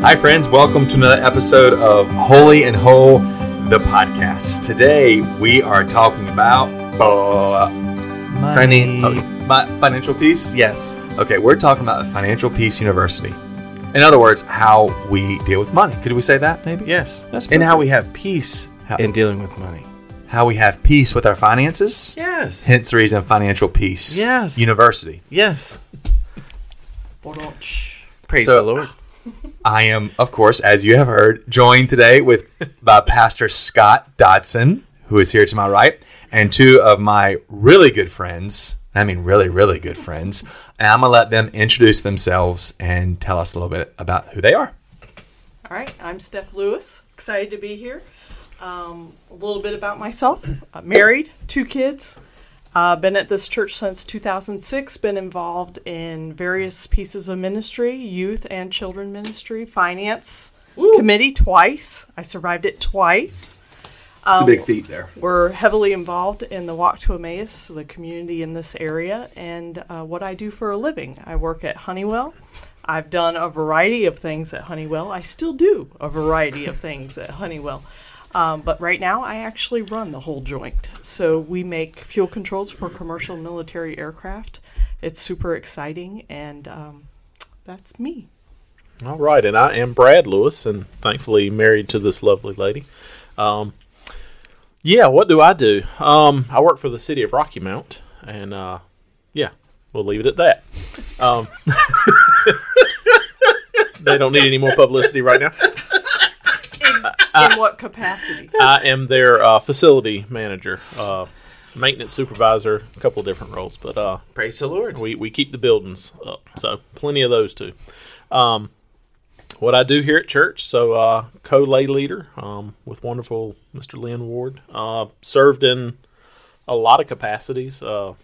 Hi, friends. Welcome to another episode of Holy and Whole, the podcast. Today we are talking about uh, Finan- oh, my financial peace. Yes. Okay, we're talking about Financial Peace University. In other words, how we deal with money. Could we say that maybe? Yes. That's and how we have peace How- in dealing with money. How we have peace with our finances. Yes. Hence the reason Financial Peace Yes. University. Yes. Praise So- the Lord. I am, of course, as you have heard, joined today with by Pastor Scott Dodson, who is here to my right, and two of my really good friends. I mean, really, really good friends. And I'm going to let them introduce themselves and tell us a little bit about who they are. All right, I'm Steph Lewis. Excited to be here. Um, a little bit about myself. Uh, married, two kids. Uh, been at this church since 2006. Been involved in various pieces of ministry, youth and children ministry, finance committee twice. I survived it twice. It's a big feat there. We're heavily involved in the Walk to Emmaus, the community in this area, and uh, what I do for a living. I work at Honeywell. I've done a variety of things at Honeywell. I still do a variety of things at Honeywell. Um, but right now, I actually run the whole joint. So we make fuel controls for commercial military aircraft. It's super exciting, and um, that's me. All right, and I am Brad Lewis, and thankfully married to this lovely lady. Um, yeah, what do I do? Um, I work for the city of Rocky Mount, and uh, yeah, we'll leave it at that. Um, they don't need any more publicity right now. In, in what capacity? I am their uh, facility manager, uh, maintenance supervisor, a couple of different roles, but uh, Praise the Lord. we, we keep the buildings up. So plenty of those too. Um, what I do here at church, so uh, co-lay leader um, with wonderful Mr. Lynn Ward. Uh, served in a lot of capacities. Uh,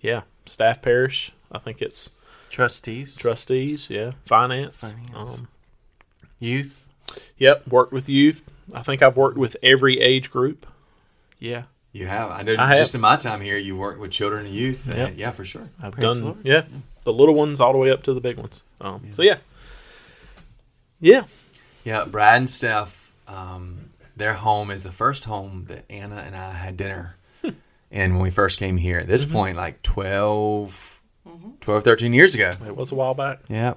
yeah, staff parish. I think it's Trustees. trustees. Yeah, finance. Finance. Um, youth. Yep, worked with youth. I think I've worked with every age group. Yeah, You have. I know I have. just in my time here, you work with children and youth. Yeah. And yeah, for sure. I've Praise done. Lord. Yeah, the little ones all the way up to the big ones. Um, So yeah, yeah. Yeah, Brad and Steph, um, their home is the first home that Anna and I had dinner and when we first came here. At this Mm-hmm. point, like 12, 12, 13 years ago. It was a while back. Yeah.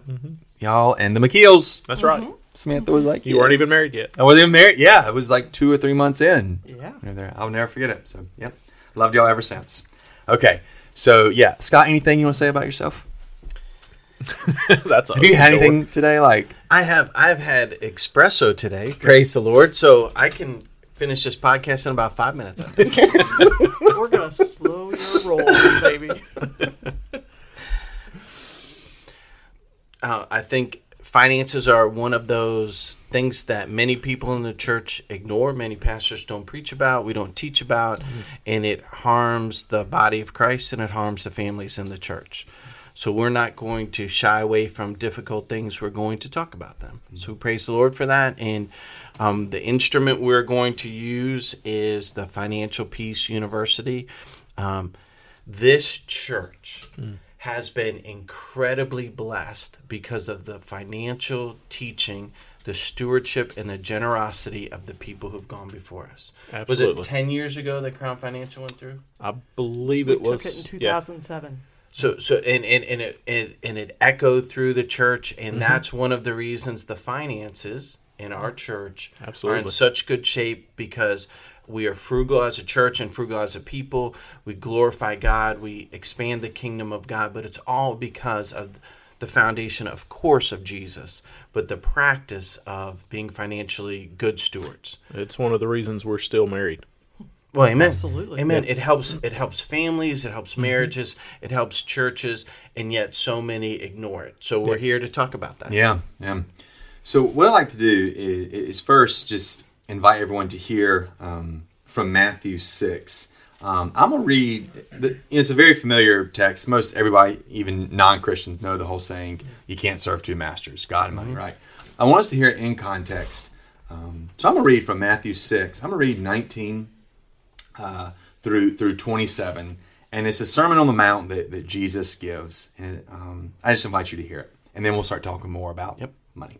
Y'all and the McKeels. That's right. Samantha was like, You weren't even married yet. I wasn't even married. Yeah, it was like two or three months in. Yeah. There. I'll never forget it. So, yep. Loved y'all ever since. Okay. So, yeah. Scott, anything you want to say about yourself? That's Have you had anything today? Like, I have I've had espresso today. Praise the Lord. So I can finish this podcast in about five minutes. I think. We're going to slow your roll, baby. uh, I think finances are one of those things that many people in the church ignore. Many pastors don't preach about. We don't teach about, and it harms the body of Christ and it harms the families in the church. So we're not going to shy away from difficult things. We're going to talk about them. So praise the Lord for that. And um, the instrument we're going to use is the Financial Peace University. Um, this church has been incredibly blessed because of the financial teaching, the stewardship, and the generosity of the people who've gone before us. Was it 10 years ago that Crown Financial went through? I believe We it was. took it in yeah. 2007. So, so and, and, and, it, and, and it echoed through the church, and mm-hmm. that's one of the reasons the finances in our mm-hmm. church are in such good shape because we are frugal as a church and frugal as a people. We glorify God, we expand the kingdom of God, but it's all because of the foundation, of course, of Jesus, but the practice of being financially good stewards. It's one of the reasons we're still married. Well, amen. Absolutely. amen. It helps. It helps families. It helps mm-hmm. marriages. It helps churches, and yet so many ignore it. So we're here to talk about that. Yeah, yeah. So what I like to do is, is first just invite everyone to hear um, from Matthew six. Um, I'm gonna read. The, it's a very familiar text. Most everybody, even non-Christians, know the whole saying: "You can't serve two masters, God and money." Right. I want us to hear it in context. Um, so I'm gonna read from Matthew six. I'm gonna read 19 uh, through through 27, and it's the Sermon on the Mount that, that Jesus gives. And um, I just invite you to hear it, and then we'll start talking more about Yep. money.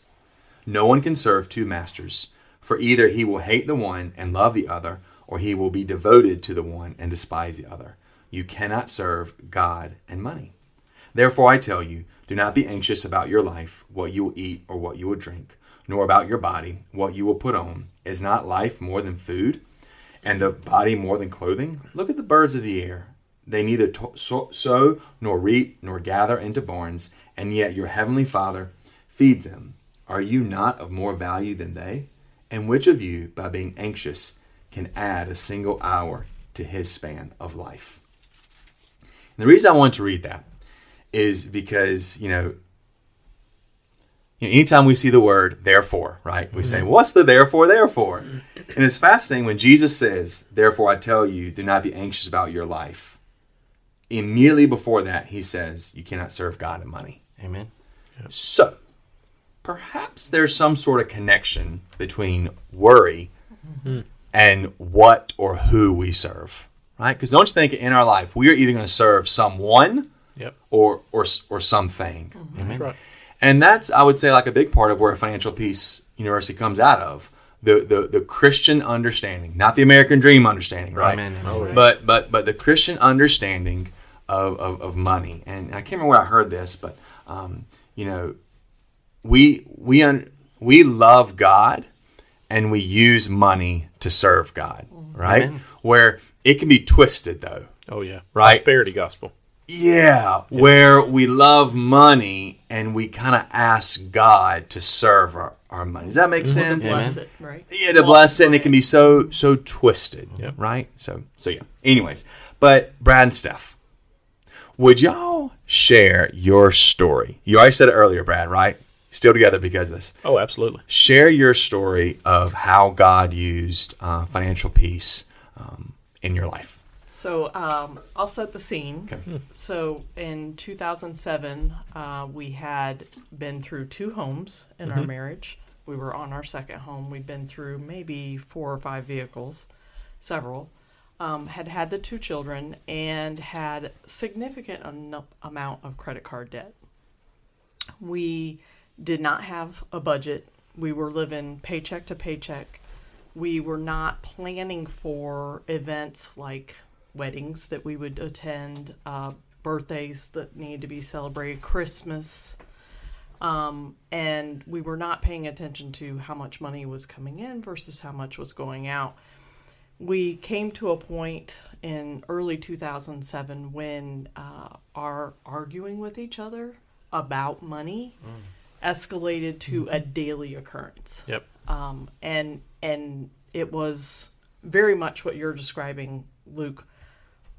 No one can serve two masters, for either he will hate the one and love the other, or he will be devoted to the one and despise the other. You cannot serve God and money. Therefore, I tell you, do not be anxious about your life, what you will eat or what you will drink, nor about your body, what you will put on. Is not life more than food, and the body more than clothing? Look at the birds of the air. They neither sow nor reap nor gather into barns, and yet your heavenly Father feeds them. Are you not of more value than they? And which of you, by being anxious, can add a single hour to his span of life? And the reason I want to read that is because, you know, you know, anytime we see the word therefore, right, we say, mm-hmm. What's the therefore, therefore? And it's fascinating when Jesus says, Therefore I tell you, do not be anxious about your life. Immediately before that, he says, You cannot serve God and money. Amen. So, perhaps there's some sort of connection between worry and what or who we serve, right? Because don't you think in our life we are either going to serve someone Yep. or or or something, That's right. and that's I would say like a big part of where Financial Peace University comes out of the the, the Christian understanding, not the American Dream understanding, right? Amen. Oh. But but but the Christian understanding of, of, of money, and I can't remember where I heard this, but um, you know, we we un, we love God, and we use money to serve God, right? Amen. Where it can be twisted though. Oh yeah. Right. Prosperity gospel. Yeah, where we love money and we kind of ask God to serve our, our money. Does that make mm-hmm. sense? Yeah. Bless it, right? Yeah, to bless it, and it can be so so twisted, Yep. right? So so yeah. Anyways, but Brad and Steph, would y'all share your story? You already said it earlier, Brad, right? Still together because of this. Oh, absolutely. Share your story of how God used uh, financial peace um, in your life. So um, I'll set the scene. So in 2007, uh, we had been through two homes in our marriage. We were on our second home. We'd been through maybe four or five vehicles, several. Um, had had the two children and had significant eno- amount of credit card debt. We did not have a budget. We were living paycheck to paycheck. We were not planning for events like weddings that we would attend, uh, birthdays that needed to be celebrated, Christmas. Um, and we were not paying attention to how much money was coming in versus how much was going out. We came to a point in early 2007 when uh, our arguing with each other about money escalated to mm-hmm. a daily occurrence Yep. um, and and it was very much what you're describing, Luke.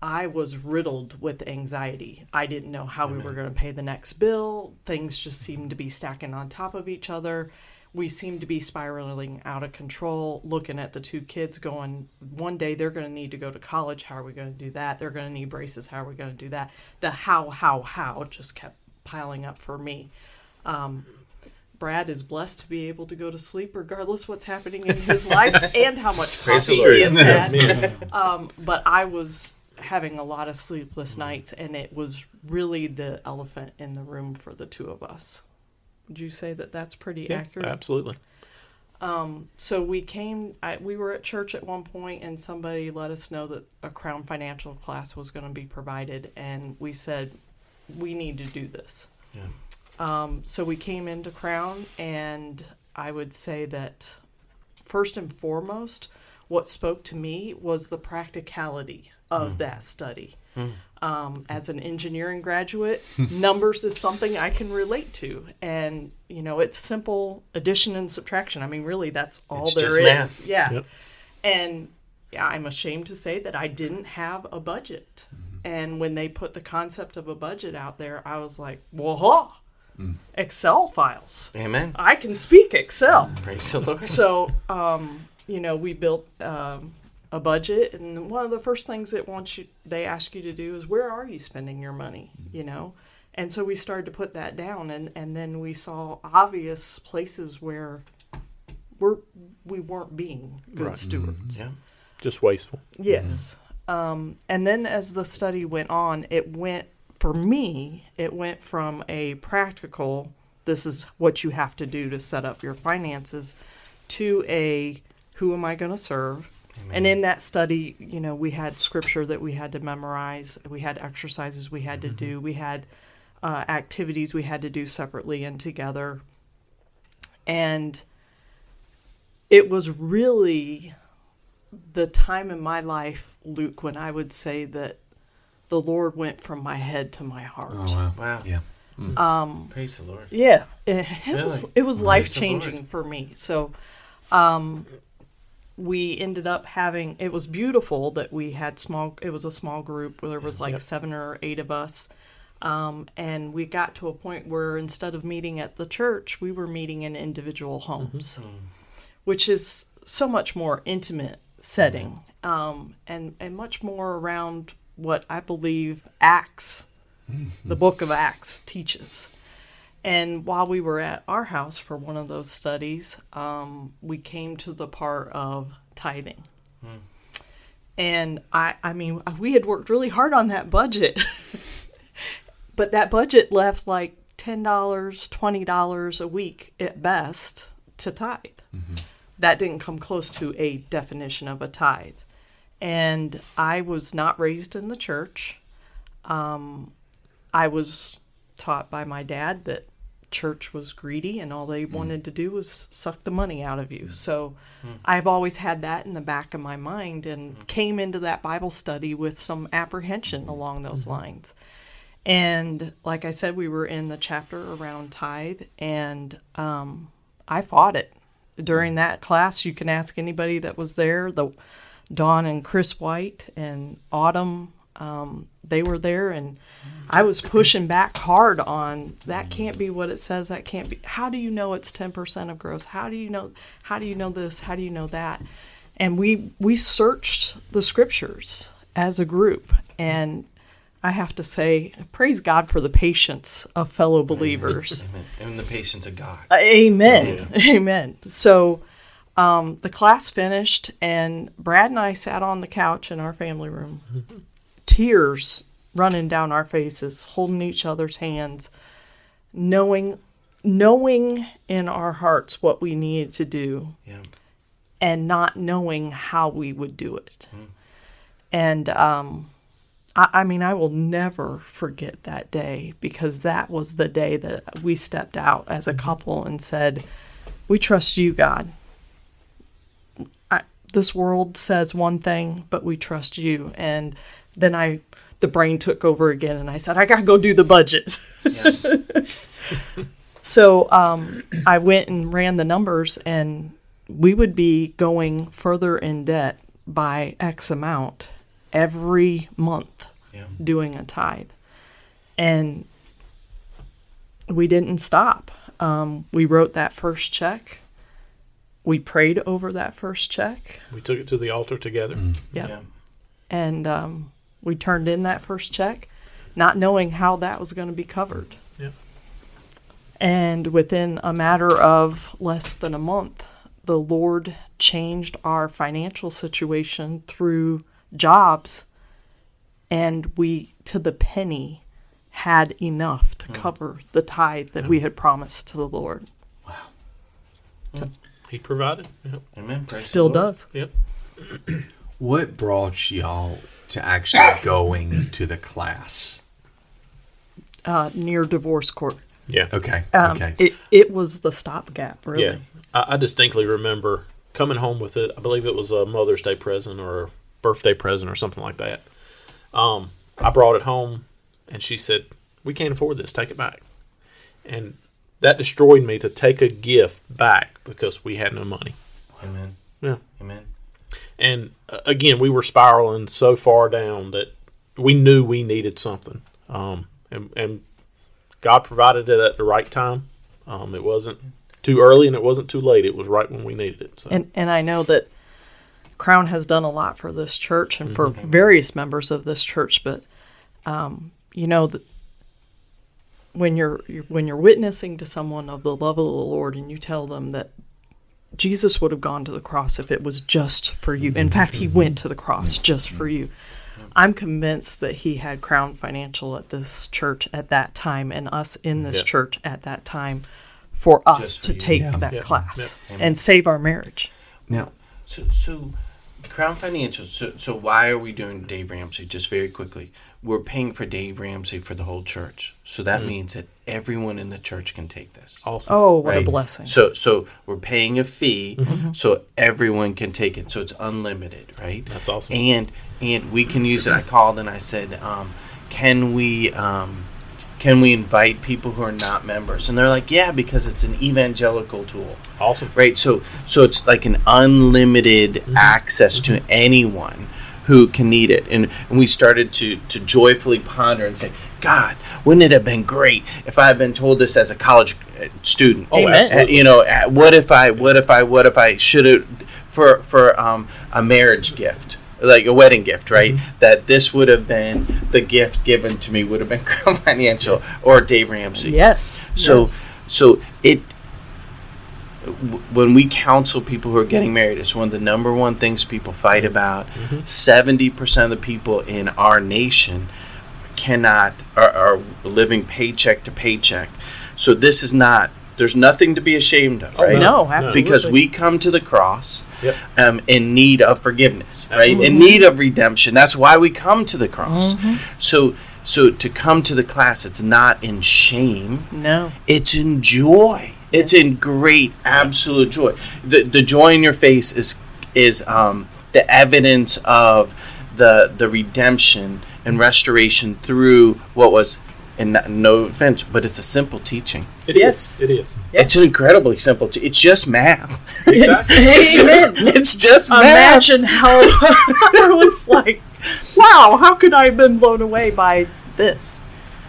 I was riddled with anxiety. I didn't know how we mm-hmm. were going to pay the next bill. Things just seemed to be stacking on top of each other. We seemed to be spiraling out of control. Looking at the two kids, going, one day they're going to need to go to college. How are we going to do that? They're going to need braces. How are we going to do that? The how, how, how just kept piling up for me. Um, Brad is blessed to be able to go to sleep regardless what's happening in his life and how much coffee he has had. Um, but I was having a lot of sleepless nights, and it was really the elephant in the room for the two of us. Would you say that that's pretty Yeah, accurate? absolutely. So we came. I, we were at church at one point, and somebody let us know that a Crown Financial class was going to be provided, and we said we need to do this. Yeah. Um, so we came into Crown, and I would say that first and foremost, what spoke to me was the practicality of that study. Um, as an engineering graduate, numbers is something I can relate to, and you know it's simple addition and subtraction. I mean, really, that's all It's there is. Yeah, Yep. and yeah, I'm ashamed to say that I didn't have a budget. And when they put the concept of a budget out there, I was like, "Whoa!" Excel files. Amen. I can speak Excel. Praise the Lord. So, um, you know, we built um, a budget, and one of the first things that wants you, they ask you to do is where are you spending your money? You know, and so we started to put that down, and and then we saw obvious places where we're we weren't being good Right. stewards. Yeah. Just wasteful. Yes. Um, and then as the study went on, it went, for me, it went from a practical, this is what you have to do to set up your finances, to a, who am I going to serve? And in that study, you know, we had scripture that we had to memorize, we had exercises we had to do, we had uh, activities we had to do separately and together. And it was really the time in my life, Luke, when I would say that the Lord went from my head to my heart. Oh wow. Wow. Yeah. Praise the Lord. Yeah, it, it was it was Praise life changing for me. So, um, we ended up having it was beautiful that we had small. It was a small group where there was like seven or eight of us. Um, and we got to a point where instead of meeting at the church, we were meeting in individual homes, which is so much more intimate setting um, and and much more around what I believe Acts, the book of Acts, teaches. And while we were at our house for one of those studies, um, we came to the part of tithing. And I, I mean, we had worked really hard on that budget, but that budget left like ten dollars, twenty dollars a week at best to tithe. That didn't come close to a definition of a tithe. And I was not raised in the church. Um, I was taught by my dad that church was greedy and all they mm. wanted to do was suck the money out of you. Mm. So mm. I've always had that in the back of my mind and came into that Bible study with some apprehension mm-hmm. along those mm-hmm. lines. And like I said, we were in the chapter around tithe, and um, I fought it during that class. You can ask anybody that was there. The Dawn and Chris White and Autumn, um, they were there, and I was pushing back hard on that. Can't be what it says. That can't be. How do you know it's ten percent of gross? How do you know? How do you know this? How do you know that? And we we searched the scriptures as a group, and I have to say, praise God for the patience of fellow believers. Amen. And the patience of God. Amen. Amen. So um, the class finished, and Brad and I sat on the couch in our family room, tears running down our faces, holding each other's hands, knowing knowing in our hearts what we needed to do Yeah. and not knowing how we would do it. And um, I, I mean, I will never forget that day because that was the day that we stepped out as a couple and said, We trust you, God. This world says one thing, but we trust you. And then I, the brain took over again, and I said, I got to go do the budget. Yes. So um, I went and ran the numbers, and we would be going further in debt by X amount every month Yeah. doing a tithe. And we didn't stop. Um, we wrote that first check. We prayed over that first check. We took it to the altar together. Mm. Yep. Yeah. And um, we turned in that first check, not knowing how that was going to be covered. Yeah. And within a matter of less than a month, the Lord changed our financial situation through jobs, and we, to the penny, had enough to mm. cover the tithe that we mm. had promised to the Lord. He provided. Yep. Amen. Praise Still does. Yep. What brought y'all to actually going to the class? Uh, near divorce court. Yeah. Okay. Um, okay. it, it was the stopgap, really. Yeah. I, I distinctly remember coming home with it. I believe it was a Mother's Day present or a birthday present or something like that. Um, I brought it home, and she said, "We can't afford this. Take it back." And that destroyed me to take a gift back because we had no money. Amen. Yeah. Amen. And uh, again, we were spiraling so far down that we knew we needed something. Um, and, and God provided it at the right time. Um, it wasn't too early and it wasn't too late. It was right when we needed it. So. And and I know that Crown has done a lot for this church and for various members of this church, but um, you know that when you're, when you're witnessing to someone of the love of the Lord and you tell them that Jesus would have gone to the cross if it was just for you. In fact, he went to the cross just for you. I'm convinced that he had Crown Financial at this church at that time and us in this Yeah. church at that time for us for to you. take Yeah. that Yeah. class and save our marriage. Now, So, so Crown Financial. So, so why are we doing Dave Ramsey? Just very quickly, we're paying for Dave Ramsey for the whole church. So that means that everyone in the church can take this. awesome. Oh, what a blessing. So, so we're paying a fee, Mm-hmm. so everyone can take it. So it's unlimited, right? That's awesome. And and we can use it. I called and I said, um, "Can we um, can we invite people who are not members?" And they're like, "Yeah, because it's an evangelical tool." Awesome. right so so it's like an unlimited access to anyone who can need it and, and we started to to joyfully ponder and say god wouldn't it have been great if i had been told this as a college uh, student Oh, Amen. absolutely. Uh, you know uh, what if i what if i what if i should have for for um, a marriage gift like a wedding gift right that this would have been the gift given to me would have been crown financial or dave ramsey yes. so yes. so it when we counsel people who are getting married, it's one of the number one things people fight about. 70 percent of the people in our nation cannot are, are living paycheck to paycheck. So this is not. There's nothing to be ashamed of, Oh, right? no, absolutely. Because we come to the cross Yep. um, in need of forgiveness, right? Mm-hmm. In need of redemption. That's why we come to the cross. So, so to come to the class, it's not in shame no. it's in joy. It's in great, absolute joy. The the joy in your face is is um, the evidence of the the redemption and restoration through what was, and no- no offense, but it's a simple teaching. It is. Yes. It is. It's an incredibly simple. T- it's just math. Exactly. it's, just, it's just math. Imagine how I was like, wow, how could I have been blown away by this?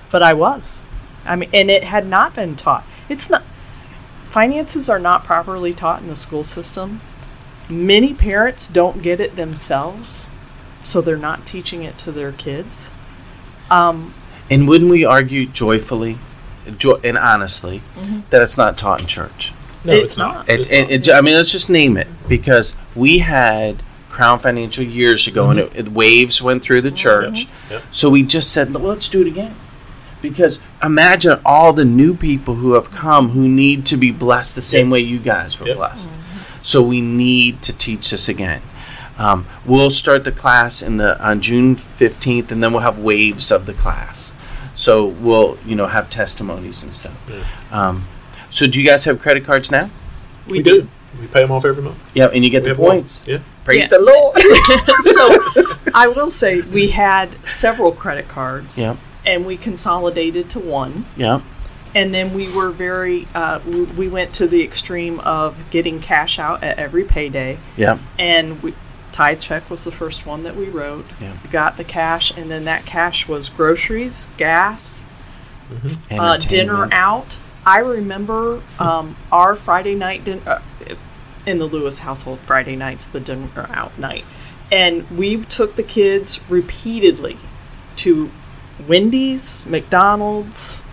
But I was. I mean, and it had not been taught. It's not, finances are not properly taught in the school system. Many parents don't get it themselves, so they're not teaching it to their kids. Um, And wouldn't we argue joyfully, jo- and honestly, Mm-hmm. that it's not taught in church? No, It's it's, not. not. It, It's it, not. it, I mean, let's just name it because we had Crown Financial years ago, and it, it- waves went through the church. Yep. So we just said, let's do it again. Because imagine all the new people who have come who need to be blessed the same Yep. way you guys were Yep. blessed. So we need to teach this again. Um, we'll start the class in the on June fifteenth, and then we'll have waves of the class. So we'll you know have testimonies and stuff. Um, so do you guys have credit cards now? we, do. We pay them off every month. Yeah, and you get We the have one. points. Yeah. Praise Yeah. the Lord. so I will say we had several credit cards, yeah, and we consolidated to one. yeah, and then we were very uh, we, we went to the extreme of getting cash out at every payday. Yeah. and we tithe check was the first one that we wrote. Yeah. we got the cash and then that cash was groceries gas uh, dinner out. I remember um, our friday night dinner uh, in the lewis household friday nights the dinner out night. And we took the kids repeatedly to wendy's mcdonald's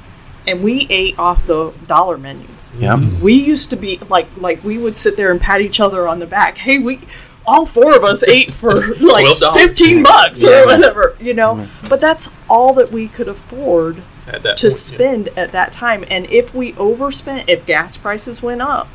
and we ate off the dollar menu Yeah, mm-hmm. we used to be like like we would sit there and pat each other on the back hey we all four of us ate for like 15 bucks Yeah. or whatever you know but that's all that we could afford to point, yeah. spend at that time and if we overspent if gas prices went up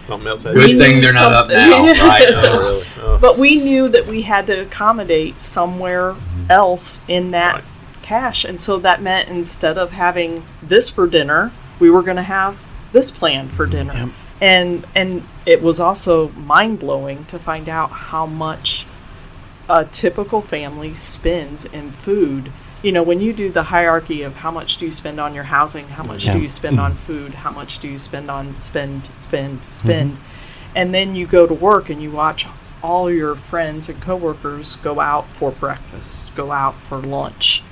Something else. had We good thing they're not up now, Yeah. right? be- Oh, really? Oh. but we knew that we had to accommodate somewhere mm-hmm. else in that Right. Cash. And so that meant instead of having this for dinner we were going to have this planned for dinner. Yep. and and it was also mind-blowing to find out how much a typical family spends in food. You know when you do the hierarchy of how much do you spend on your housing how much Yeah. do you spend on mm-hmm. food how much do you spend on spend spend mm-hmm. spend and then you go to work and you watch all your friends and coworkers go out for breakfast go out for lunch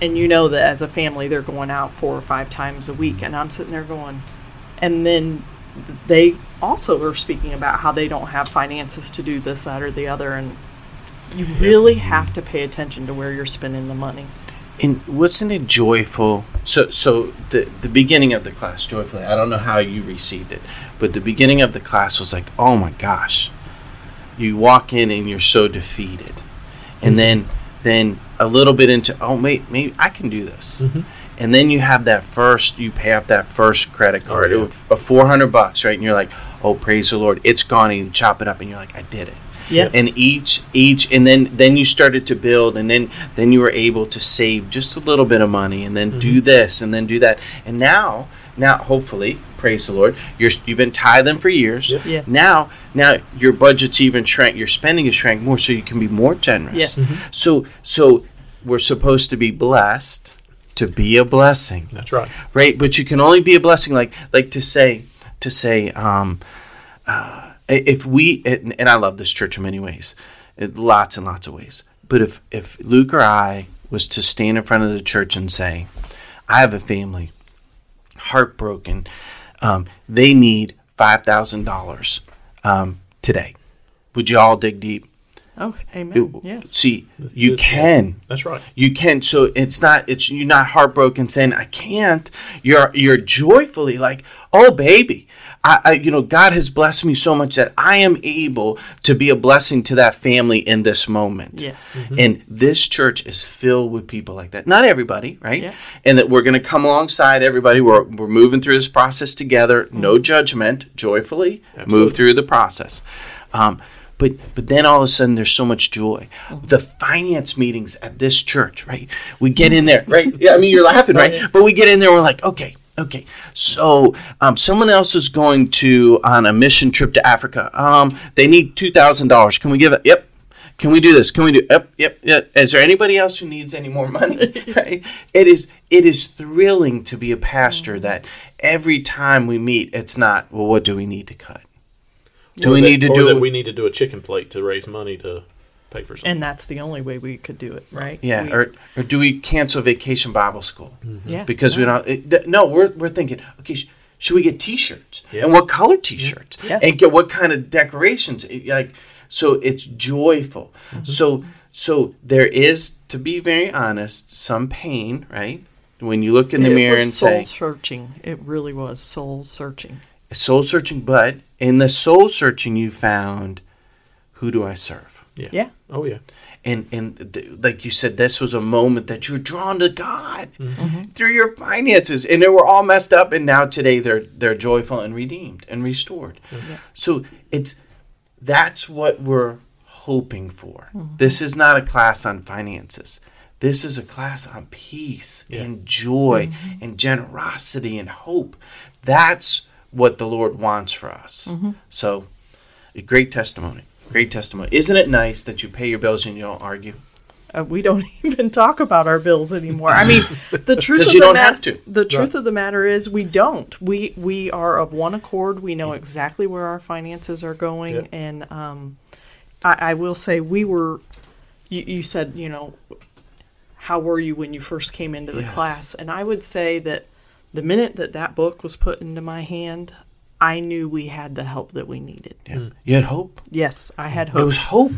and you know that as a family they're going out four or five times a week, and I'm sitting there going, and then they also are speaking about how they don't have finances to do this, that, or the other, and you really have to pay attention to where you're spending the money. And wasn't it joyful? So, so the the beginning of the class, joyfully. I don't know how you received it, but the beginning of the class was like, oh my gosh, you walk in and you're so defeated, and mm-hmm. then then a little bit into, oh wait, maybe I can do this, mm-hmm. and then you have that first, you pay off that first credit oh, card yeah. of, of four hundred bucks, right? And you're like, oh praise the Lord, it's gone, and you chop it up, and you're like, I did it Yes. and each each and then then you started to build and then then you were able to save just a little bit of money and then do mm-hmm. this and then do that and now now hopefully praise the lord you're you've been tithing for years Yep. Yes. now now your budget's even shrank your spending is shrank more so you can be more generous Yes. so so we're supposed to be blessed to be a blessing That's right. right but you can only be a blessing like like to say to say um uh, if we and, and i love this church in many ways in lots and lots of ways but if if luke or i was to stand in front of the church and say i have a family heartbroken um, they need $5000 um, today. Would you all dig deep Oh, amen. Yes. see you Yes, can. That's right. you can so it's not it's you're not heartbroken saying i can't. You're you're joyfully like oh baby I, I you know god has blessed me so much that i am able to be a blessing to that family in this moment. Yes. and this church is filled with people like that. Not everybody right? Yeah. and that we're going to come alongside everybody. We're, we're moving through this process together. No judgment. Joyfully move through the process. Um, but but then all of a sudden there's so much joy the finance meetings at this church right we get in there right yeah i mean you're laughing right but we get in there we're like okay okay so um, someone else is going to on a mission trip to africa um, they need $2000 can we give it yep can we do this? Can we do? Yep, yep, yep. Is there anybody else who needs any more money? right? It is. It is thrilling to be a pastor that every time we meet, it's not. Well, what do we need to cut? Do Or we that- need to or do? that we need to do a chicken plate to raise money to pay for something. And that's the only way we could do it, right? yeah, We- or or do we cancel vacation Bible school yeah. because we don't? It, th- no, we're we're thinking. Okay, sh- should we get T-shirts? Yeah. And what color T-shirts? Yeah. And get what kind of decorations? Like so, it's joyful. Mm-hmm. So so there is, to be very honest, some pain, right? When you look in the it mirror was and soul say soul searching. It really was soul searching. soul searching, but in the soul searching, you found who do I serve? yeah. Yeah. Oh yeah. and and th- like you said, this was a moment that you're drawn to God Mm-hmm. through your finances, and they were all messed up, and now today they're they're joyful and redeemed and restored. So it's that's what we're hoping for. Mm-hmm. This is not a class on finances. This is a class on peace and joy Mm-hmm. and generosity and hope. That's what the Lord wants for us. Mm-hmm. So, a great testimony. Great testimony. Isn't it nice that you pay your bills and you don't argue? Uh, we don't even talk about our bills anymore. I mean, the truth of you the don't mat- have to. The truth of the matter is, we don't. We we are of one accord. We know exactly where our finances are going, Yep. and um, I, I will say we were. You, you said you know, how were you when you first came into the Yes. class? And I would say that the minute that that book was put into my hand, I knew we had the help that we needed. Yeah. Mm. You had hope. Yes, I had hope. It was hope.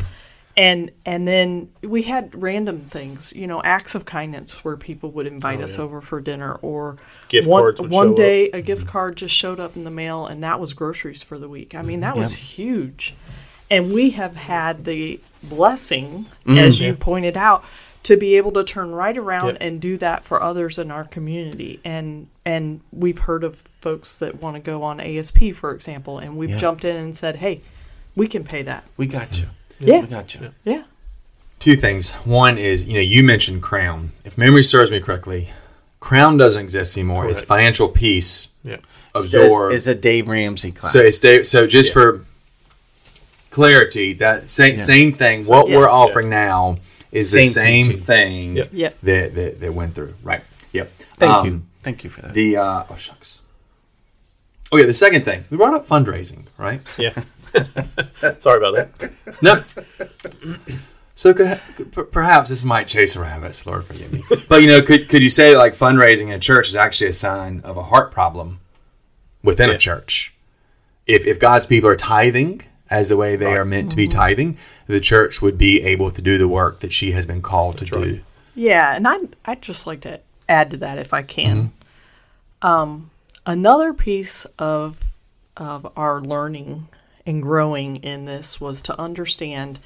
and and then we had random things you know acts of kindness where people would invite Oh, us yeah. over for dinner or Gift one, cards would one show day a gift card just showed up in the mail and that was groceries for the week i mean that mm-hmm. was huge and we have had the blessing mm-hmm. as you pointed out to be able to turn right around Yep. and do that for others in our community and and we've heard of folks that want to go on asp for example and we've Yeah. jumped in and said hey we can pay that We got you. Yeah. We got you. yeah Two things. One is, you know, you mentioned Crown. If memory serves me correctly, Crown doesn't exist anymore. It's financial peace Yeah. absorbed. Is a Dave Ramsey class. So it's Dave, so just for clarity, that same Yeah. same thing. What we're Yes. offering now is the Same same teaching. thing Yep. Yep. that, that that went through. Right. Yep. Thank Um, you. Thank you for that. The uh, oh shucks. Oh yeah, the second thing we brought up fundraising, right? Yeah. Sorry about that. No. So could, perhaps this might chase a rabbits, Lord forgive me. But you know, could could you say like fundraising in a church is actually a sign of a heart problem within Yeah. a church? If if God's people are tithing as the way they are meant to be tithing, the church would be able to do the work that she has been called to right. do. Yeah, and I'd, I'd just like to add to that if I can. Um, another piece of of our learning and growing in this was to understand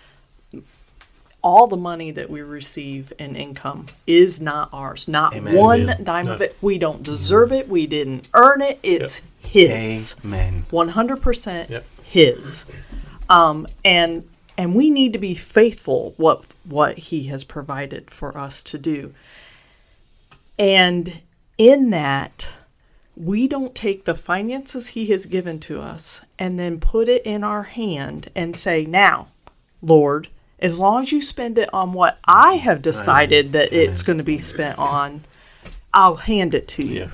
all the money that we receive in income is not ours. Not Amen. one Amen. dime of it. We don't deserve it. We didn't earn it. It's his. Amen. One hundred percent Yep. his. Um, and and we need to be faithful what what he has provided for us to do. And in that, we don't take the finances he has given to us and then put it in our hand and say, "Now, Lord, as long as you spend it on what I have decided that it's going to be spent on, I'll hand it to you." Yeah.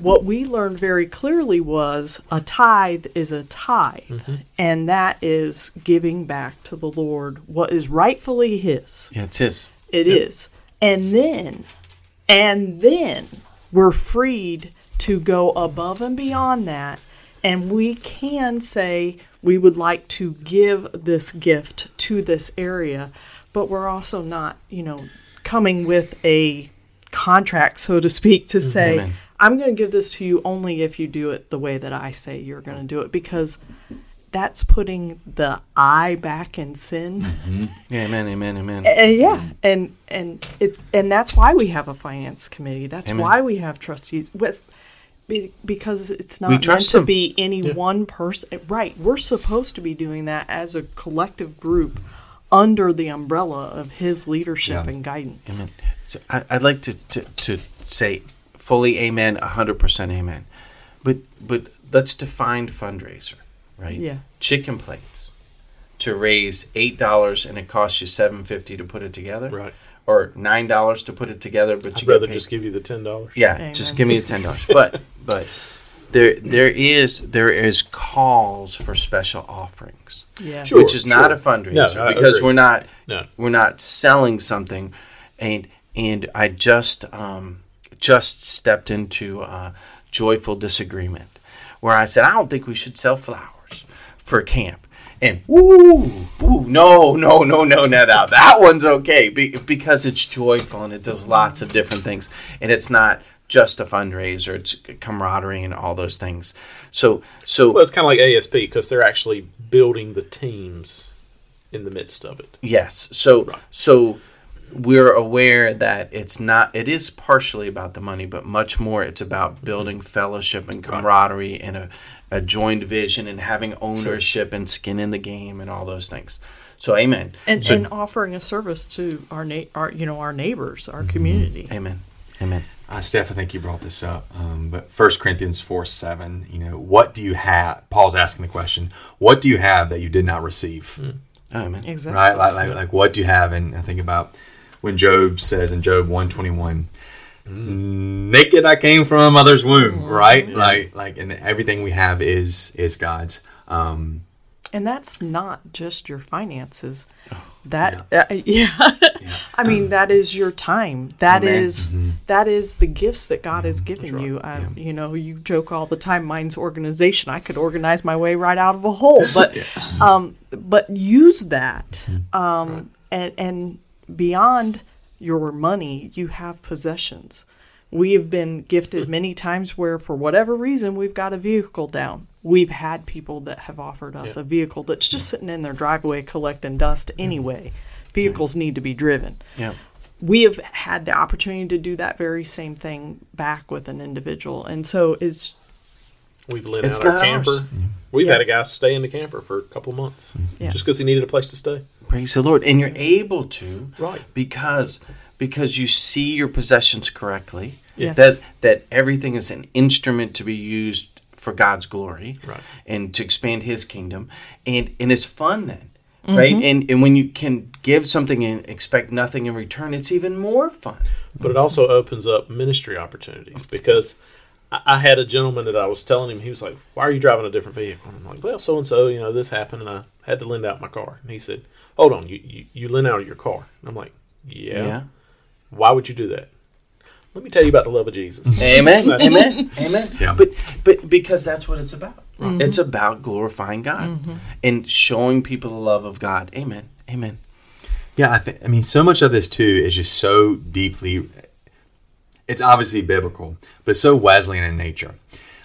What we learned very clearly was a tithe is a tithe, mm-hmm. and that is giving back to the Lord what is rightfully His. Yeah, it's his. It is, And then, and then we're freed to go above and beyond that. And we can say we would like to give this gift to this area, but we're also not, you know, coming with a contract, so to speak, to mm-hmm. say, Amen. I'm going to give this to you only if you do it the way that I say you're going to do it, because that's putting the I back in sin. Yeah, amen, amen, amen. And yeah, and and it and that's why we have a finance committee. That's Amen. why we have trustees. With, because it's not We meant trust to them. be any one person. Right, we're supposed to be doing that as a collective group under the umbrella of his leadership Yeah. and guidance. Amen. So I, I'd like to, to, to say fully amen, 100% amen. But, but let's define fundraiser, right? Yeah. Chicken plates to raise $8 and it costs you 750 to put it together. Right. Or $9 to put it together, but I'd you rather just give you the ten dollars. Yeah, Amen. just give me the ten dollars. But but there there is there is calls for special offerings, Yeah. Sure. which is not a fundraiser No, because agree. we're not No. we're not selling something, and and I just um just stepped into a joyful disagreement where I said I don't think we should sell flowers for camp. And woo, woo, no, no, no, no, no, no, that one's okay because it's joyful and it does lots of different things, and it's not just a fundraiser; it's camaraderie and all those things. So, so Well, it's kind of like ASP because they're actually building the teams in the midst of it. Yes. So so we're aware that it's not it is partially about the money, but much more it's about building fellowship and camaraderie and a, a joined vision and having ownership and skin in the game and all those things. So amen. And, So- and offering a service to our na- our you know our neighbors, our community. amen. Amen. Uh, Steph, I think you brought this up, um, but First Corinthians four seven. You know, what do you have? Paul's asking the question: What do you have that you did not receive? Oh, amen. Exactly. Right? Like, like, like, what do you have? And I think about when Job says in Job one twenty one, "Naked I came from a mother's womb." Right? Like, like, and everything we have is is God's. Um, And that's not just your finances. That uh, yeah, I mean that is your time. That Amen. is- that is the gifts that God has given you. I, You know, you joke all the time. Mine's organization. I could organize my way right out of a hole, but um, but use that um, and and beyond your money, you have possessions. We have been gifted many times where, for whatever reason, we've got a vehicle down. We've had people that have offered us a vehicle that's just sitting in their driveway collecting dust mm-hmm. anyway. Vehicles need to be driven. Yeah. We have had the opportunity to do that very same thing back with an individual. And so it's, We've lent It's out our camper. ours. We've Yeah. had a guy stay in the camper for a couple of months Yeah. just because he needed a place to stay. Praise the Lord. And you're able to Right. because because you see your possessions correctly. Yes. That that everything is an instrument to be used for God's glory Right. and to expand his kingdom. And and it's fun then. Mm-hmm. Right? And and when you can give something and expect nothing in return, it's even more fun. But it also opens up ministry opportunities because I, I had a gentleman that I was telling him, he was like, Why are you driving a different vehicle? And I'm like, Well, so and so, you know, this happened and I had to lend out my car. And he said, hold on, you, you, you lent out your car. And I'm like, yeah. Yeah. Why would you do that? Let me tell you about the love of Jesus. Amen. Amen. Amen. Yeah. But but because that's what it's about. Mm-hmm. It's about glorifying God mm-hmm. and showing people the love of God. Amen. Amen. Yeah, I think. I mean, so much of this too is just so deeply. It's obviously biblical, but it's so Wesleyan in nature.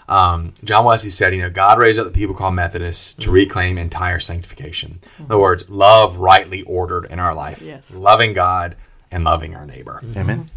Um, John Wesley said, "You know, God raised up the people called Methodists to reclaim entire sanctification. In other words, love rightly ordered in our life, Yes. loving God and loving our neighbor. Amen.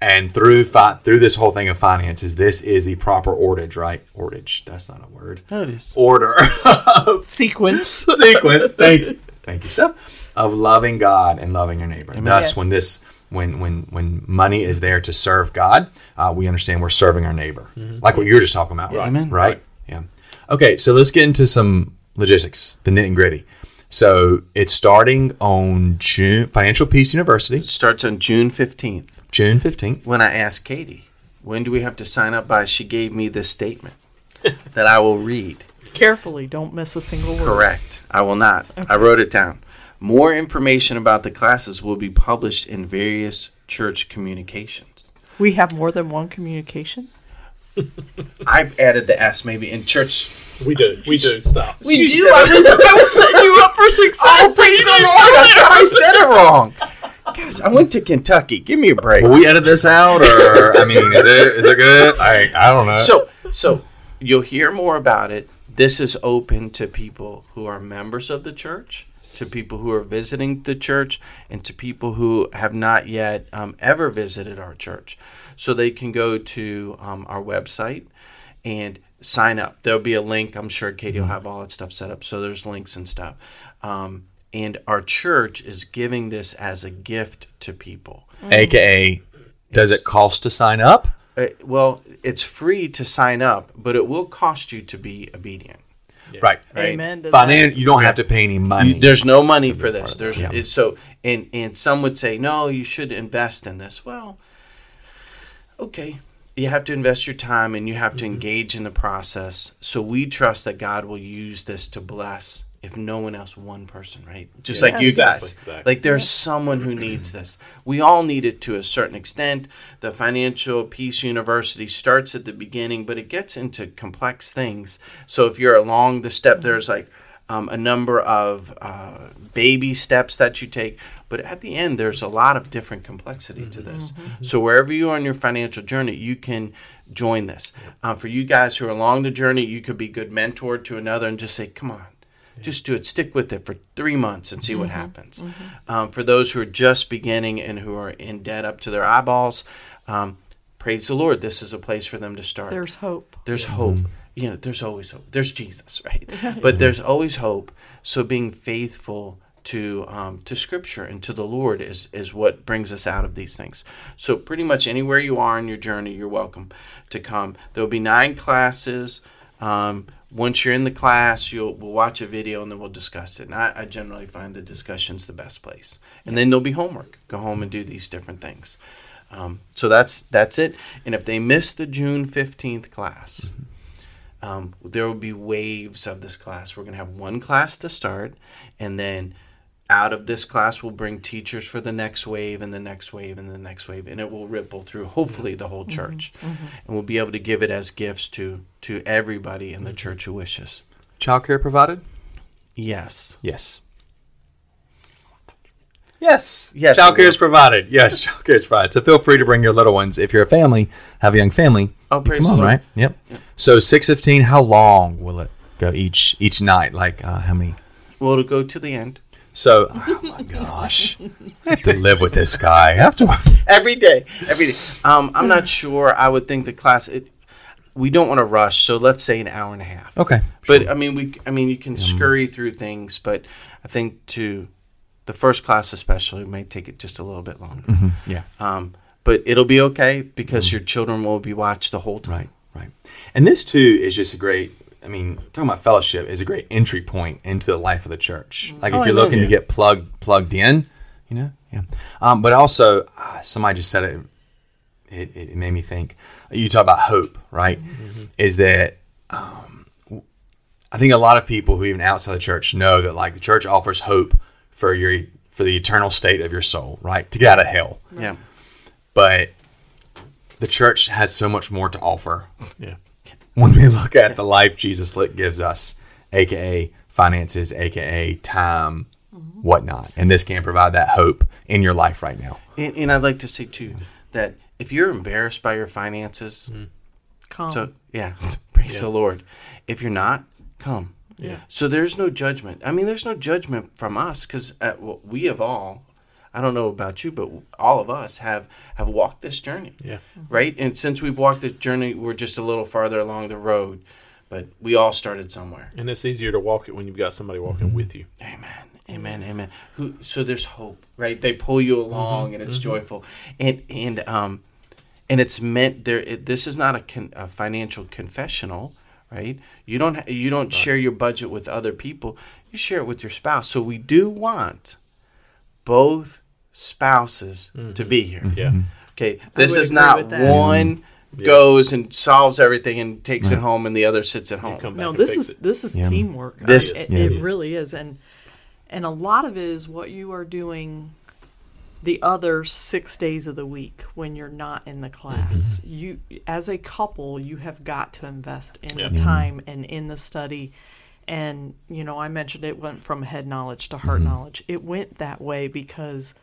And through fi- through this whole thing of finances, this is the proper ordage, right? Ordage. That's not a word. No, it is. Order. Sequence. sequence. Thank you. Thank you, Steph. Of loving God and loving your neighbor. Thus, Yes. when this when when when money is there to serve God, uh, we understand we're serving our neighbor, like what you were just talking about. Right. Amen. Right. Yeah. Okay, so let's get into some logistics, the nitty and gritty. So it's starting on June Financial Peace University, It starts on June 15th. June fifteenth. When I asked Katie, when do we have to sign up by, she gave me this statement that I will read. Carefully, don't miss a single word. Correct. I will not. I wrote it down. More information about the classes will be published in various church communications. We have more than one communication. I've added the S maybe in church. We do. We do. Stop. We You do. said I was, I was setting you up for oh, success. praise the Lord! I thought I said it wrong. Guys, I went to Kentucky. Give me a break. Will we edit this out, or I mean, is it is it good? I I don't know. So, so you'll hear more about it. This is open to people who are members of the church, to people who are visiting the church, and to people who have not yet um, ever visited our church. So they can go to um, our website and sign up. There'll be a link. I'm sure Katie will have all that stuff set up. So there's links and stuff. Um, and our church is giving this as a gift to people. AKA, does it cost to sign up? Uh, well, it's free to sign up, but it will cost you to be obedient. Right. Right. Amen. To Finan- you don't have to pay any money. There's no money for this. There's Yeah. it's so and and some would say no, you should invest in this. Well, okay, you have to invest your time and you have to mm-hmm. engage in the process. So we trust that God will use this to bless. If no one else, one person, right? Just like you guys. Exactly, exactly. Like there's someone who needs this. We all need it to a certain extent. The Financial Peace University starts at the beginning, but it gets into complex things. So if you're along the step, there's like um, a number of uh, baby steps that you take. But at the end, there's a lot of different complexity to this. So wherever you are on your financial journey, you can join this. Um, for you guys who are along the journey, you could be good mentor to another and just say, "Come on, just do it. Stick with it for three months and see what happens." Um, for those who are just beginning and who are in debt up to their eyeballs, um, praise the Lord. This is a place for them to start There's hope. there's hope. You know, there's always hope. There's Jesus, right? but there's always hope. So being faithful to um, to Scripture and to the Lord is is what brings us out of these things. So pretty much anywhere you are in your journey, you're welcome to come. There will be nine classes. Um, once you're in the class, you'll we'll watch a video and then we'll discuss it. And I, I generally find the discussion's the best place. And then there'll be homework. Go home and do these different things. Um, so that's that's it. And if they miss the June fifteenth class, um, there will be waves of this class. We're going to have one class to start, and then out of this class, we'll bring teachers for the next wave, and the next wave, and the next wave, and it will ripple through hopefully the whole mm-hmm. church, mm-hmm. and we'll be able to give it as gifts to to everybody in the mm-hmm. church who wishes. Childcare provided? Yes. Yes. Yes. Yes, Childcare is provided. Yes, childcare is provided. So feel free to bring your little ones. If you're a family, have a young family. Oh, praise come on, Lord. right? Yep. So six fifteen. How long will it go each each night? Like uh, how many? Well, it'll go to the end So, oh my gosh, I have to live with this guy. To. every day. Every day. Um, I'm not sure. I would think the class. It, we don't want to rush, so let's say an hour and a half. Okay, But I mean, we. I mean, you can scurry through things, but I think to the first class, especially, may take it just a little bit longer. yeah, Um, but it'll be okay because your children will be watched the whole time. right, right. And this too is just a great. I mean, talking about fellowship is a great entry point into the life of the church. Like Oh, if you're looking to get plugged plugged in, you know, yeah. Um, but also, uh, somebody just said it, it. It made me think. You talk about hope, right? Is that um, I think a lot of people who even outside the church know that like the church offers hope for your for the eternal state of your soul, right? To get out of hell. Yeah. But the church has so much more to offer Yeah. When we look at the life Jesus gives us, aka finances, aka time, whatnot. And this can provide that hope in your life right now. And, and I'd like to say too that if you're embarrassed by your finances, Come. so yeah, praise the Lord. If you're not, come. Yeah. So there's no judgment. I mean, there's no judgment from us because uh, well, we have all. I don't know about you, but all of us have have walked this journey. Yeah. Mm-hmm. Right. And since we've walked this journey, we're just a little farther along the road, but we all started somewhere. And it's easier to walk it when you've got somebody walking mm-hmm. with you. Amen. Amen. Amen. Who, so there's hope, right? They pull you along, mm-hmm. and it's joyful, and and um, and it's meant there. It, this is not a, con, a financial confessional, right? You don't you don't share your budget with other people. You share it with your spouse. So we do want both spouses to be here. Yeah. Okay, this is not with that. one goes and solves everything and takes it home, and the other sits at home. No, this is it. this is Yeah. teamwork. This- it, Yeah, it it is. really is, and and a lot of it is what you are doing the other six days of the week when you're not in the class. Mm-hmm. You, as a couple, you have got to invest in Yeah. the time and in the study. And you know, I mentioned it went from head knowledge to heart Mm-hmm. knowledge. It went that way because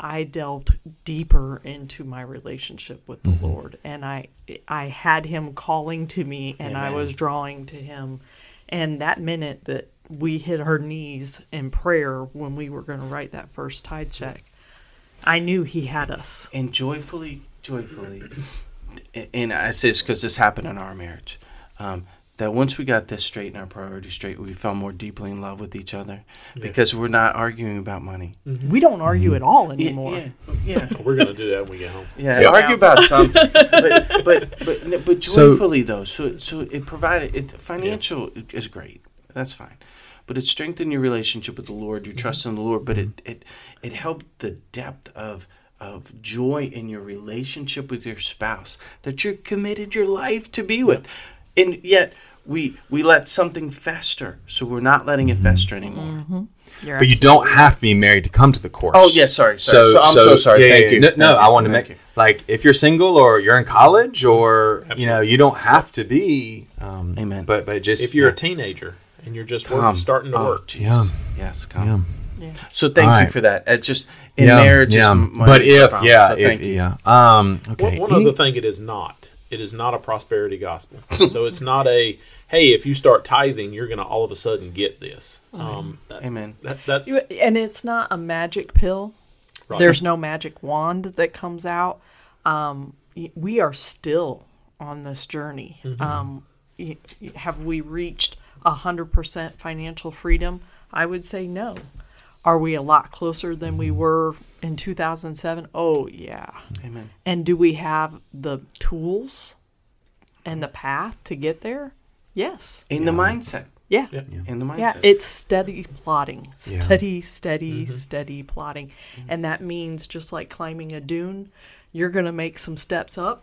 I delved deeper into my relationship with the Lord, and I I had Him calling to me, and I was drawing to Him. And that minute that we hit our knees in prayer when we were going to write that first tithe check, I knew He had us. and joyfully, joyfully, and I say this because this happened in our marriage. Um, that once we got this straight and our priorities straight, we fell more deeply in love with each other because we're not arguing about money. Mm-hmm. We don't argue at all anymore. yeah, yeah. We're going to do that when we get home. Yeah, Yeah. argue about something, but but but but So- joyfully though. So so it provided it financial is great. That's fine, but it strengthened your relationship with the Lord, your mm-hmm. trust in the Lord. But it mm-hmm. it it helped the depth of of joy in your relationship with your spouse that you're committed your life to be with, and yet we we let something fester. So we're not letting it fester anymore. You're But you don't have to be married to come to the course. Oh, yes, sorry, sorry. So- I'm so sorry. Thank you. No, no, Thank I you. want to make you. like if you're single or you're in college or you know you don't have to be. Um, Amen. But but just If you're yeah. a teenager and you're just working, starting to Oh, work, jeez. Yeah. Yes, come. Yeah. Yeah. So thank All you for that. It's just in yeah, marriage, yeah. but if problem. yeah, So if thank you. yeah, um, okay. One, one other thing it is not. It is not a prosperity gospel. so it's not a hey, if you start tithing, you're going to all of a sudden get this. Um, that, Amen. That, that's And it's not a magic pill. right. There's no magic wand that comes out. Um, we are still on this journey. Um, y- y- have we reached hundred percent financial freedom? I would say no. Are we a lot closer than we were in 2007? Oh yeah. Amen. And do we have the tools and the path to get there? Yes. In the mindset. Yeah. Yeah. In the mindset. Yeah, it's steady plotting, steady, steady, mm-hmm. steady plotting, mm-hmm. and that means just like climbing a dune, you're going to make some steps up,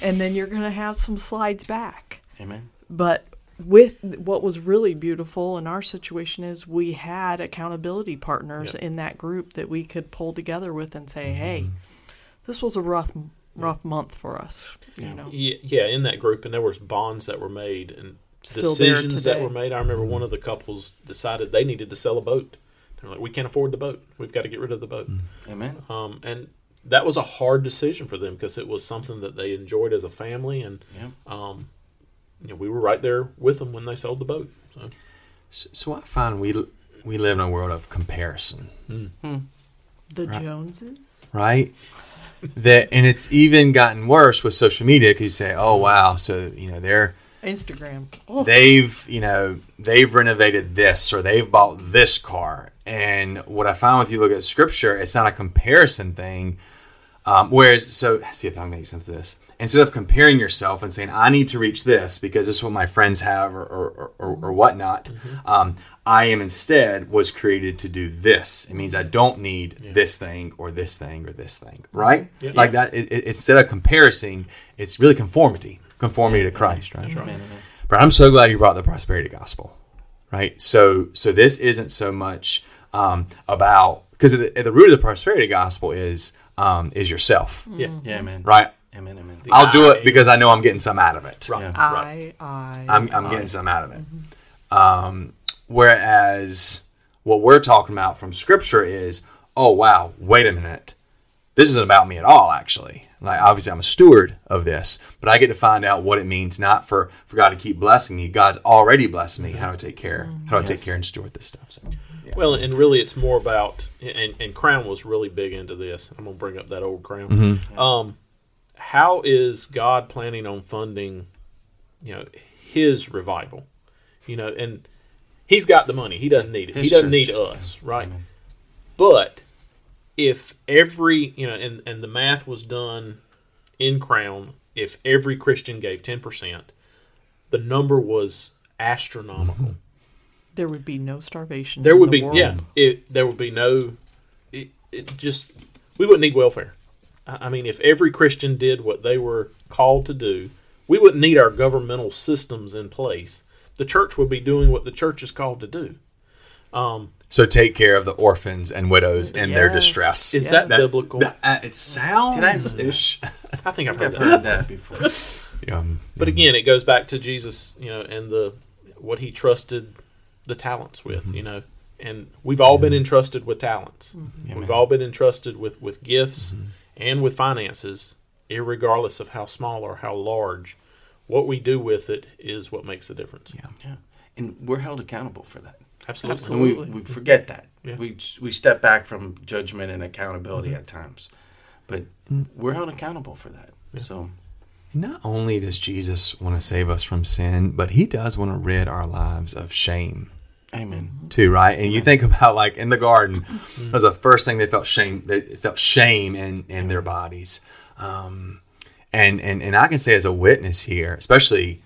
and then you're going to have some slides back. Amen. But with what was really beautiful in our situation is we had accountability partners in that group that we could pull together with and say, "Hey, mm-hmm. this was a rough, rough month for us." You know, Yeah, yeah, in that group, and there was bonds that were made and Still there decisions that were made. I remember one of the couples decided they needed to sell a boat. They're like, "We can't afford the boat. We've got to get rid of the boat." Amen. Um, and that was a hard decision for them because it was something that they enjoyed as a family, and Yeah. um, you know, we were right there with them when they sold the boat. So so, so I find we we live in a world of comparison, the Joneses. right? that and it's even gotten worse with social media because you say, "Oh wow," so you know they're Instagram. Oh, they've you know they've renovated this or they've bought this car. And what i found with you look at scripture it's not a comparison thing. Um, whereas so let's see if i make sense of this. Instead of comparing yourself and saying i need to reach this because this is what my friends have or, or, or, or whatnot um, i am instead was created to do this. It means i don't need this thing or this thing or this thing right? Yeah. like that it, it, instead of comparison it's really conformity conformity to christ right Amen. but I'm so glad you brought the prosperity gospel, right? So, so this isn't so much um, about because the, at the root of the prosperity gospel is um, is yourself, Yeah. Yeah, man. right? Amen, amen. I'll do it because I know I'm getting some out of it. Right. Yeah. Right. I, I, I'm, I'm I. getting some out of it. Um, whereas what we're talking about from scripture is, oh wow, wait a minute, this isn't about me at all. Actually, like obviously I'm a steward of this, but I get to find out what it means not for for God to keep blessing me. God's already blessed me. How to take care, how to take Yes. care and steward this stuff. So Well, and really, it's more about and, and Crown was really big into this. I'm gonna bring up that old Crown. Mm-hmm. Um, how is God planning on funding, you know, His revival? You know, and He's got the money. He doesn't need it. His he doesn't church. need us, right? But if every you know, and and the math was done in Crown, if every Christian gave ten percent, the number was astronomical. Mm-hmm. There would be no starvation. There in would the be world. yeah. It there would be no. It, it just we wouldn't need welfare. I I mean, if every Christian did what they were called to do, we wouldn't need our governmental systems in place. The church would be doing what the church is called to do. Um, so take care of the orphans and widows in their distress. is Yes. that, That- biblical? that- uh, it sounds Did I- ish. I think I've heard I've that. heard that before. Um, But again, it goes back to Jesus, you know, and the what he trusted the talents with, you know. And we've all been entrusted with talents. We've all been entrusted with with gifts and with finances, irregardless of how small or how large. What we do with it is what makes the difference. Yeah. Yeah. And we're held accountable for that. Absolutely. And we, we mm-hmm. forget that. Yeah. We we step back from judgment and accountability mm-hmm. at times. But mm. we're held accountable for that. So Not only does Jesus want to save us from sin, but he does want to rid our lives of shame amen. Mm-hmm. too, right? And you think about like in the garden, that was the first thing they felt shame. They felt shame in in their bodies, um, and and and I can say as a witness here, especially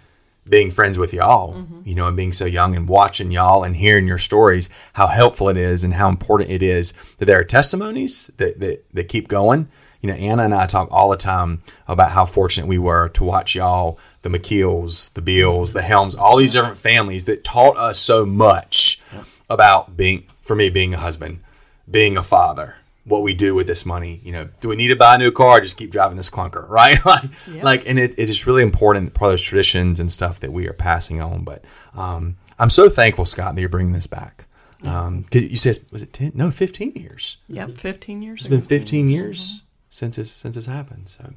being friends with y'all, mm-hmm. you know, and being so young and watching y'all and hearing your stories, how helpful it is and how important it is that there are testimonies that that, that keep going. You know, Anna and I talk all the time about how fortunate we were to watch y'all, the McKeels, the Bills, the Helms, all these different families that taught us so much about being, for me, being a husband, being a father, what we do with this money. You know, do we need to buy a new car? Or just keep driving this clunker, right? like, Yeah. like, and it, it is really important, part of those traditions and stuff that we are passing on. But um, I'm so thankful, Scott, that you're bringing this back. Um, 'cause you said, was it 10? No, 15 years. Yep, 15 years It's ago. been 15 years since this since this happened. So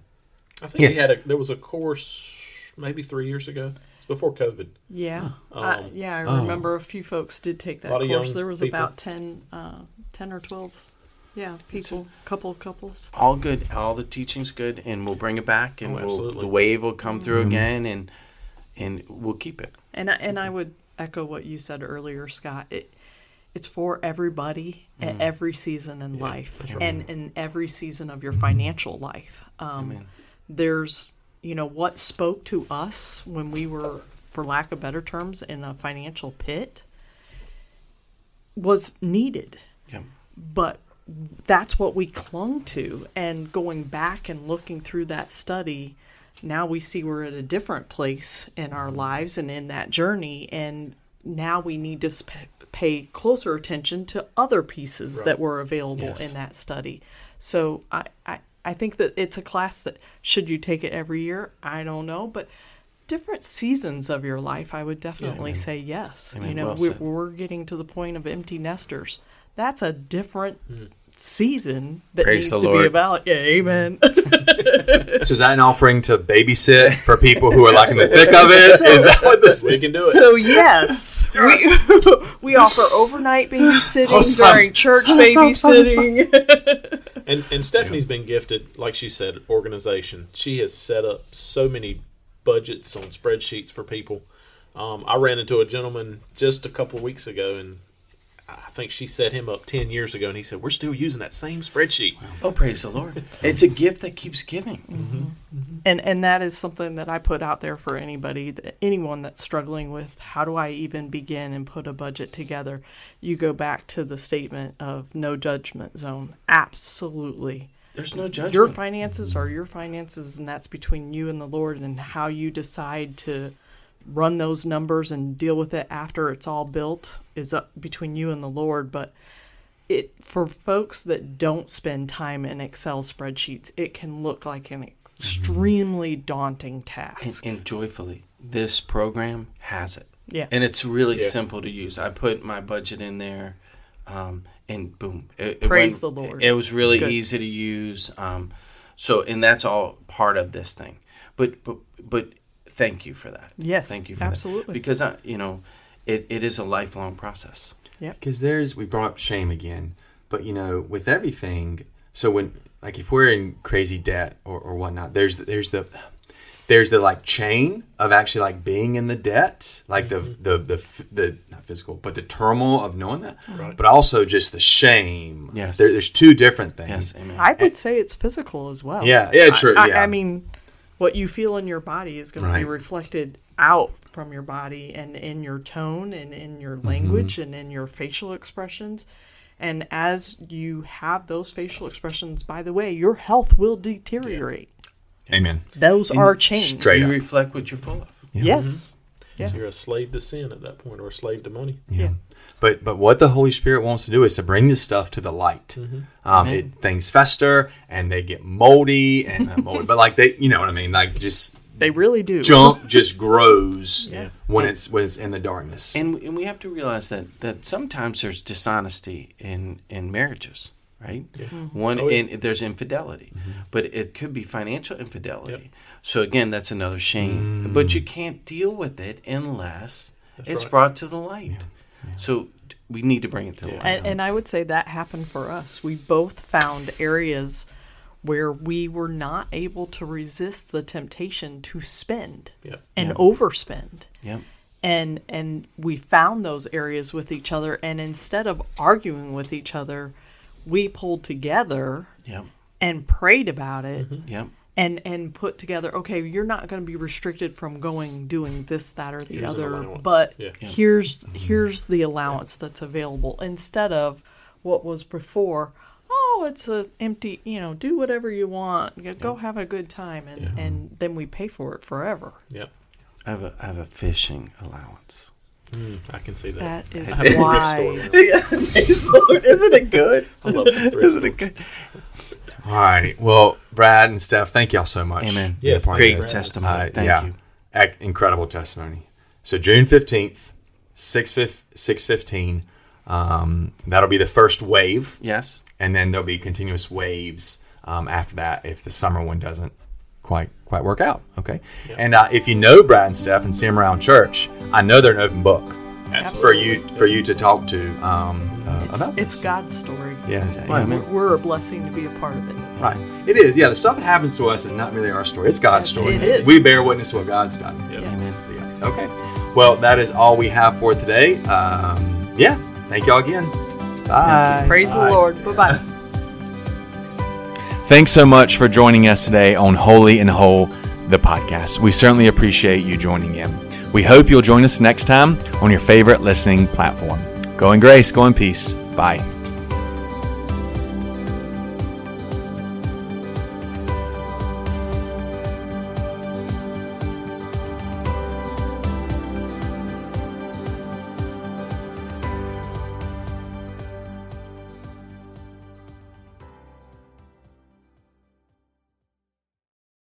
I think Yeah. we had a there was a course maybe three years ago. Before COVID. Yeah, I, Um, yeah. I oh. remember a few folks did take that course. There was people. about 10, uh, 10 or twelve. Yeah, people, couple of couples. All good. All the teaching's good, and we'll bring it back, and Oh, we'll, the wave will come through again, and and we'll keep it. And I, and I would echo what you said earlier, Scott. It it's for everybody at every season in life, and in every season of your financial life. Um, there's you know what spoke to us when we were, for lack of better terms, in a financial pit was needed Yeah. but that's what we clung to. And going back and looking through that study now we see we're at a different place in our lives and in that journey. And now we need to sp- pay closer attention to other pieces that were available Yes. in that study. So I, I i think that it's a class that should you take it every year? I don't know but different seasons of your life i would definitely say yes. Amen. you know Well we're, we're getting to the point of empty nesters that's a different season that Praise needs to Lord. be about. Yeah, amen. So is that an offering to babysit for people who are like in the thick of it? Is that what this We can do it. so yes, we, we offer overnight babysitting Oh, son. during church Son, son, son, babysitting. And and Stephanie's been gifted, like she said, organization. She has set up so many budgets on spreadsheets for people. Um, I ran into a gentleman just a couple of weeks ago, and I think she set him up ten years ago, and he said, "We're still using that same spreadsheet." Oh, praise the Lord! It's a gift that keeps giving. Mm-hmm. Mm-hmm. and and that is something that I put out there for anybody, anyone that's struggling with how do I even begin and put a budget together. You go back to the statement of no judgment zone. Absolutely. There's no judgment. Your finances are your finances, and that's between you and the Lord, and how you decide to run those numbers and deal with it after it's all built is up between you and the Lord. But it for folks that don't spend time in Excel spreadsheets, it can look like an extremely daunting task. and joyfully, this program has it. Yeah. And it's really Yeah. simple to use. I put my budget in there, um, and boom. It, it Praise went- the Lord. It was really Good. easy to use. Um, so, and that's all part of this thing. But, but, but thank you for that. Yes, Thank you for absolutely. that. Because, I, you know, it, it is a lifelong process. Yeah. Because there's, we brought up shame again, but you know, with everything, so when, like, if we're in crazy debt or, or whatnot, there's, the, there's the, there's the like chain of actually like being in the debt, like the, mm-hmm. the, the, the, not physical, but the turmoil of knowing that, Right. but also just the shame. Yes. There, there's two different things. Yes, amen. I would say it's physical as well. Yeah, yeah, true. I, yeah. I mean, what you feel in your body is going to be reflected out from your body and in your tone and in your Mm-hmm. language and in your facial expressions. And as you have those facial expressions, by the way, your health will deteriorate. Amen. Those are chains. you reflect what you're full of. Yes. Yes. You're a slave to sin at that point, or a slave to money. Yeah. But but what the Holy Spirit wants to do is to bring this stuff to the light. Mm-hmm. Um, it, things fester and they get moldy and not moldy, but like they, you know what I mean, like just They really do. junk just grows Yeah. when it's when it's in the darkness. And, and we have to realize that, that sometimes there's dishonesty in, in marriages, right? One, Oh, yeah. Mm-hmm. and there's infidelity, but it could be financial infidelity. So again, that's another shame. But you mm. can't deal with it unless it's right. brought to the light. So we need to bring it to the light. And, and I would say that happened for us. We both found areas where we were not able to resist the temptation to spend Yep. and Yeah. overspend. Yep. And and we found those areas with each other and instead of arguing with each other, we pulled together Yep. and prayed about it mm-hmm. Yep. And and put together okay you're not going to be restricted from going doing this that or the Here's other but Yeah. Yeah. here's mm-hmm. here's the allowance that's available instead of what was before oh it's an empty you know do whatever you want Go- go have a good time and and then we pay for it forever Yep. I have a, I have a fishing allowance. Mm, I can see that. that is I have a thrift store. wise Isn't it good? I love some thrift stores. good? All right. Well, Brad and Steph, thank y'all so much. Amen. Yes, Great this. testimony. Uh, Thank yeah. you. Ec- incredible testimony. So June fifteenth, six six fifteen. Um, that'll be the first wave. Yes. and then there'll be continuous waves um, after that if the summer one doesn't quite quite work out. Okay, and uh, if you know Brad and Steph and see them around church, I know they're an open book for you for you to talk to um, uh, it's, about it's god's story Yeah, Well, yeah, amen. we're a blessing to be a part of it right. It is. Yeah, the stuff that happens to us is not really our story. It's God's story. It is. We bear witness to what God's done. Yep. Yeah. Amen. So, yeah. Okay. Well, that is all we have for today. Um, yeah. Thank y'all again. Bye. praise Bye. the lord bye-bye Thanks so much for joining us today on Holy and Whole, the podcast. We certainly appreciate you joining in. We hope you'll join us next time on your favorite listening platform. Go in grace, go in peace. Bye.